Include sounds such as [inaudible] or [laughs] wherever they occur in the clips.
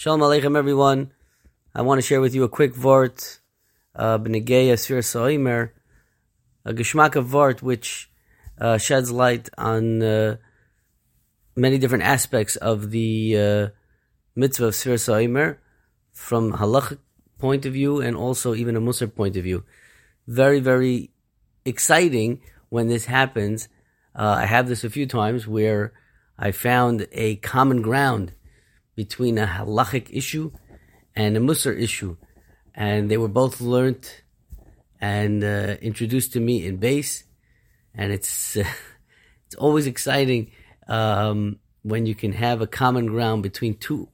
Shalom Aleichem, everyone. I want to share with you a quick vort, uh, B'negeya Soimer, a geschmack of vort which uh, sheds light on uh, many different aspects of the uh, mitzvah of Sir Soimer from halachic point of view and also even a Musar point of view. Very, very exciting when this happens. Uh, I have this a few times where I found a common ground between a halachic issue and a Musar issue. And they were both learnt and uh, introduced to me in base. And it's, uh, [laughs] it's always exciting um, when you can have a common ground between two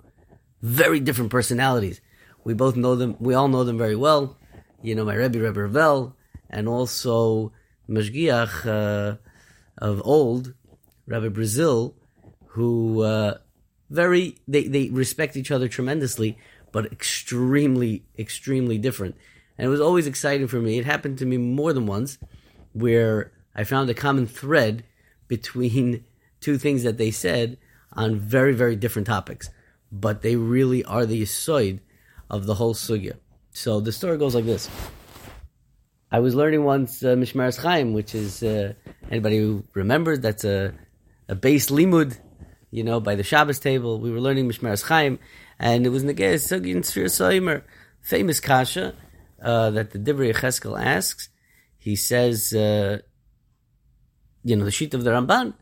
very different personalities. We both know them, we all know them very well. You know, my Rebbe, Rebbe Ruvel, and also Mashgiach uh, of old, Rabbi Brazil, who uh, very they, they respect each other tremendously, but extremely, extremely different. And it was always exciting for me. It happened to me more than once where I found a common thread between [laughs] two things that they said on very, very different topics. But they really are the side of the whole sugya. So the story goes like this. I was learning once uh, Mishmeres Chaim, which is uh, anybody who remembers that's a a base limud you know, by the Shabbos table. We were learning Mishmeres Chaim, and it was Negeh Sugin Sfir Soimer, famous kasha uh, that the Divrei Cheskel asks. He says, uh, you know, the sheet of the Ramban.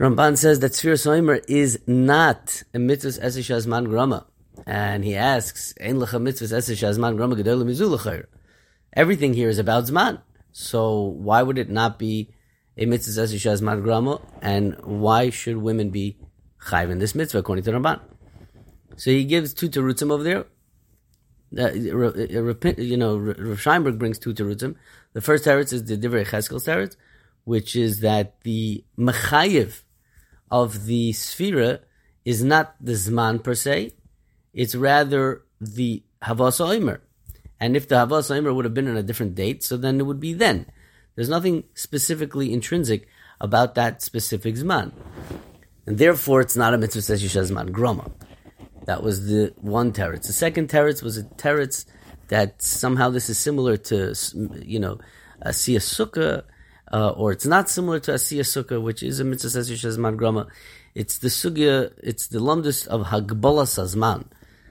Ramban says that Sfir Soimer is not a mitzvah esish azman grama. And he asks, Ein lecha mitzvah grama Everything here is about zman. So why would it not be a mitzvah says has grama, and why should women be chayv in this mitzvah according to Ramban? So he gives two terutzim over there. Uh, you know, Rav Scheinberg brings two terutzim. The first teretz is the Divrei Cheskel teretz, which is that the mechayiv of the sphira is not the zman per se; it's rather the havas oimer. And if the havas oimer would have been on a different date, so then it would be then. There's nothing specifically intrinsic about that specific Zman. And therefore, it's not a mitzvah says Yisha Zman Groma. That was the one teretz. The second teretz was a teretz that somehow this is similar to, you know, Asiya Sukkah, uh, or it's not similar to Asiya Sukkah, which is a mitzvah says Yisha Zman Groma. It's the sugya, it's the lumdus of Hagbala Sazman,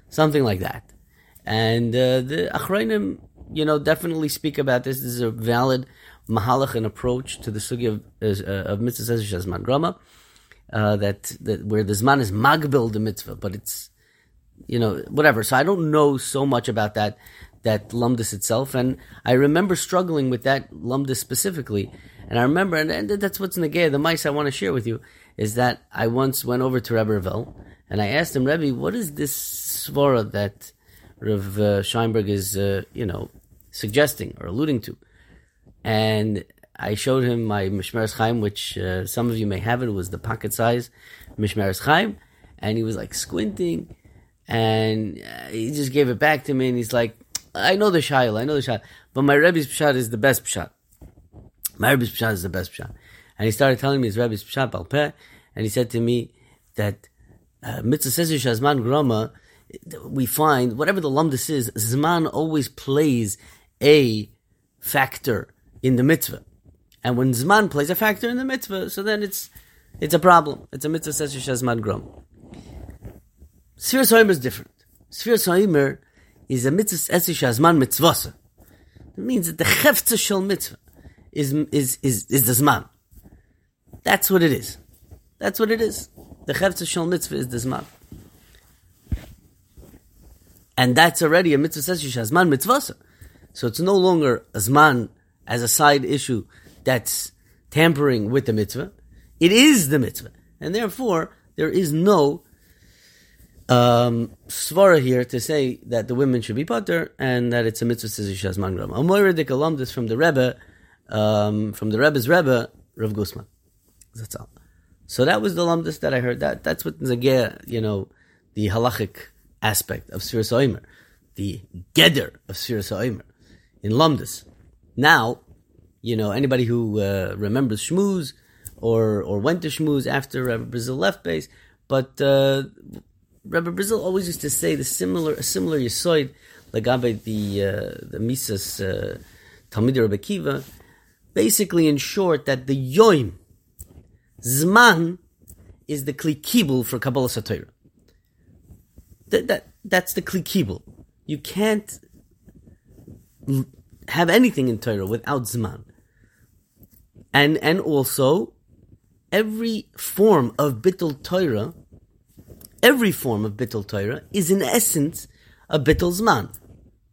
something like that. And uh, the Achrayim, you know, definitely speak about this. This is a valid mahalach and approach to the sugi of, uh, of mitzvah says Shazman Grama, uh, that, that where the zman is magbil the mitzvah, but it's, you know, whatever. So I don't know so much about that, that lumdus itself. And I remember struggling with that lumdus specifically. And I remember, and, and that's what's in the gay, the mice I want to share with you, is that I once went over to Rebbe Ruvel, and I asked him, Rebbe, what is this svara that Rav uh, Scheinberg is, uh, you know, suggesting or alluding to? And I showed him my Mishmeres Chaim, which uh, some of you may have it. It was the pocket size Mishmeres Chaim, and he was like squinting, and uh, he just gave it back to me, and he's like, "I know the shayla, I know the shayla, but my Rebbe's pshat is the best pshat. My Rebbe's pshat is the best pshat." And he started telling me his Rebbe's pshat balpeh, and he said to me that uh, mitzvah says Shazman Grama, we find whatever the lumdus is, Zman always plays a factor in the mitzvah. And when Zman plays a factor in the mitzvah, so then it's it's a problem. It's a mitzvah says Zman Grom. Sfir Soimer is different. Sfir Soimer is a mitzvah says Zman mitzvah. It means that the chefza shel mitzvah is, is, is, is the Zman. That's what it is. That's what it is. The chefza shel mitzvah is the Zman. And that's already a mitzvah says Zman mitzvah. So it's no longer a Zman as a side issue that's tampering with the mitzvah. It is the mitzvah. And therefore, there is no um, svara here to say that the women should be putter and that it's a mitzvah says Shazman Gram. Amoyredik alumdus from the Rebbe, um, from the Rebbe's Rebbe, Rav Gustman. That's all. So that was the lumdus that I heard. That that's what Zageh, you know, the halachic aspect of Sfir Soimer, the geder of Sfir Soimer in lumdus. Now, you know, anybody who uh, remembers Shmooze or or went to Shmooze after uh, Brazil left base, but uh, Rabbi Brazil always used to say the similar a similar yisoid lagabe the uh, the misas uh, Talmid Rabbi Kiva. Basically, in short, that the yoim zman is the kli for Kabbalah Satira. That, that that's the kli You can't have anything in Torah without zman. And and also every form of bittul Torah, every form of bittul Torah is in essence a bittul zman.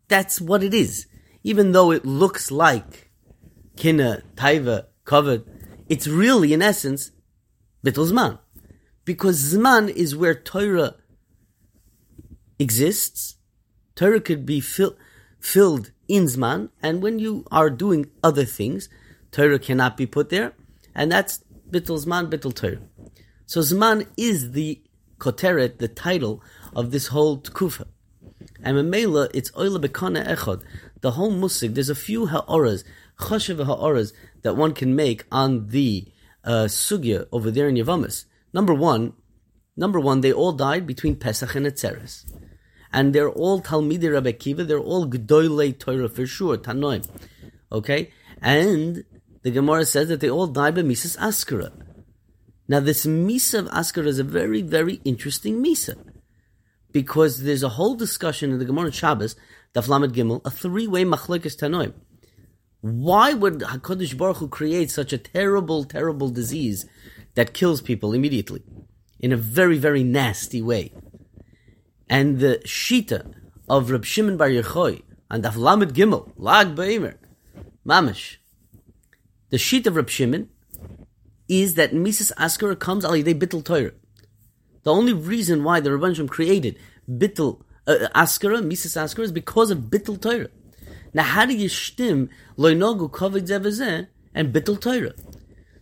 That's what it is. Even though it looks like kina, taiva, covered, it's really in essence bittul zman. Because zman is where Torah exists. Torah could be fill, filled in zman, and when you are doing other things, Torah cannot be put there, and that's bittul zman, bittul Torah. So zman is the koteret, the title of this whole tkufa. And Mamela, it's oila bekana echad. The whole musig, there's a few ha'oras, chashav ha'oras, that one can make on the uh, sugya over there in Yavamas. Number one, number one, they all died between Pesach and Etzeres. And they're all Talmidei Rabbi Kiva, they're all Gdoilei Torah for sure, Tanoim. Okay? And the Gemara says that they all died by Mises Askara. Now, this Misa of Askara is a very, very interesting Misa. Because there's a whole discussion in the Gemara Shabbos, Daf Lamed Gimel, a three-way machlekes Tanoim. Why would HaKadosh Baruch Hu create such a terrible, terrible disease that kills people immediately? In a very, very nasty way. And the Shita of Reb Shimon Bar Yochai and Daf Lamed Gimel, Lag Beimer, Mamish, the sheet of Rab Shimon is that Mises Askara comes al yidei bittul Torah. The only reason why the Rabbanishim created Bittel uh, Askara, Mises Askara, is because of Bittel Torah. Now, how do you shtim loinogu kovid and Bittel Torah?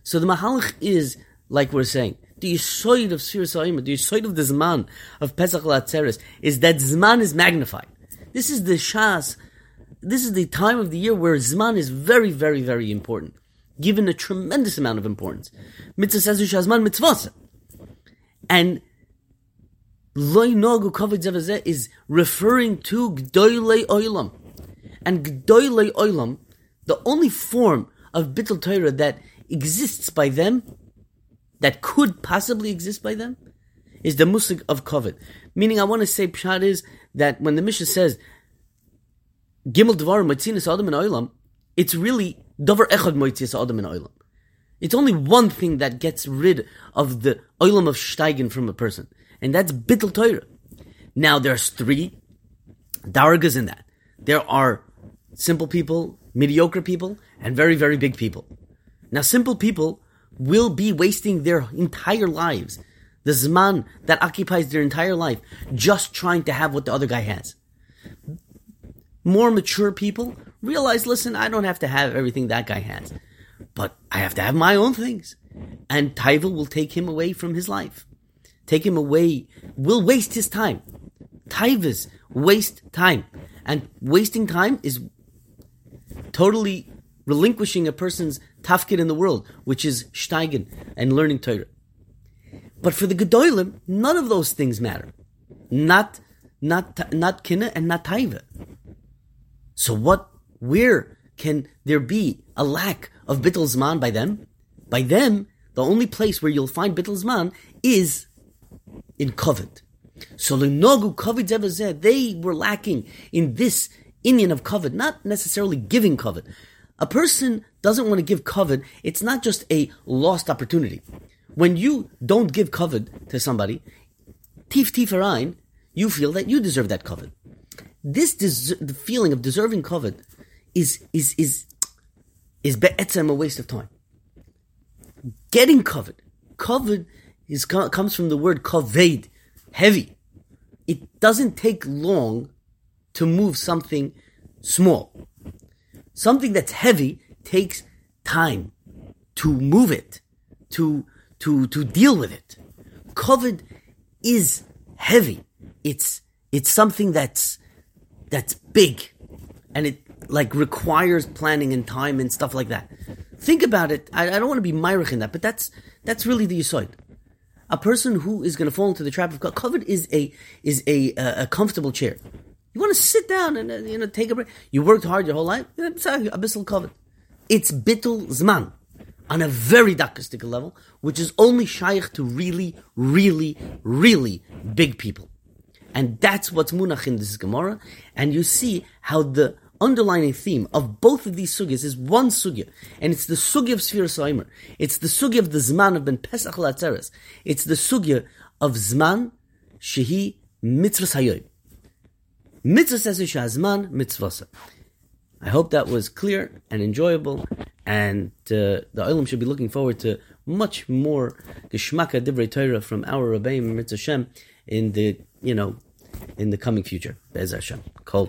So the Mahalach is, like we're saying, the Yisoid of Sfir Sa'ima, the Yisoid of the Zman of Pesach Latzeres, is that Zman is magnified. This is the Shas, this is the time of the year where Zman is very, very, very important given a tremendous amount of importance. Mitzvah says Shazman mitzvah. And loy nogu kavod is referring to gdoilei oilam. And gdoilei oilam, the only form of bittul Torah that exists by them, that could possibly exist by them, is the musik of kavod. Meaning, I want to say pshat is that when the Mishnah says gimel dvar matzinas adam and oilam, it's really Davar echad moitzias adam in oilam. It's only one thing that gets rid of the oilam of steigen from a person, and that's bittul Torah. Now there's three dargas in that. There are simple people, mediocre people, and very, very big people. Now simple people will be wasting their entire lives, the zman that occupies their entire life, just trying to have what the other guy has. More mature people realize, listen, I don't have to have everything that guy has, but I have to have my own things. And Taiva will take him away from his life. Take him away, will waste his time. Taivas waste time. And wasting time is totally relinquishing a person's tafkid in the world, which is steigen and learning Torah. But for the Gedolim, none of those things matter. Not, not, not kina and not taiva. So what where can there be a lack of bittul zman by them? By them, the only place where you'll find bittul zman is in covet. So lenogu zevazeh, they were lacking in this Indian of covet, not necessarily giving covet. A person doesn't want to give covet, it's not just a lost opportunity. When you don't give covet to somebody, tif tifarain, you feel that you deserve that covet. This des- the feeling of deserving covet is is is is be'etzem a waste of time. Getting covered, covered is comes from the word kaved, heavy. It doesn't take long to move something small. Something that's heavy takes time to move it, to to to deal with it. Covid is heavy. It's it's something that's that's big, and it like requires planning and time and stuff like that. Think about it. I, I don't want to be myrich in that, but that's that's really the yisoid. a person who is going to fall into the trap of. Kavod is a is a, a comfortable chair. You want to sit down and uh, you know take a break. You worked hard your whole life. Abyssal kavod. It's bittul zman on a very darkistic level, which is only shaykh to really, really, really big people. And that's what's munach in this Gemara. And you see how the underlining theme of both of these sugyas is one sugya, and it's the sugya of Sfir Saimer. It's the sugya of the Zman of Ben Pesach Latzeres. It's the sugya of Zman Shehi Mitzvah Hayoy. Mitzvah says Shazman Mitzvah. I hope that was clear and enjoyable, and uh, the Olam should be looking forward to much more Geshmaka Divrei Torah from our Rabbeim Mitzvah Shem in the you know in the coming future. Bez Hashem. Kol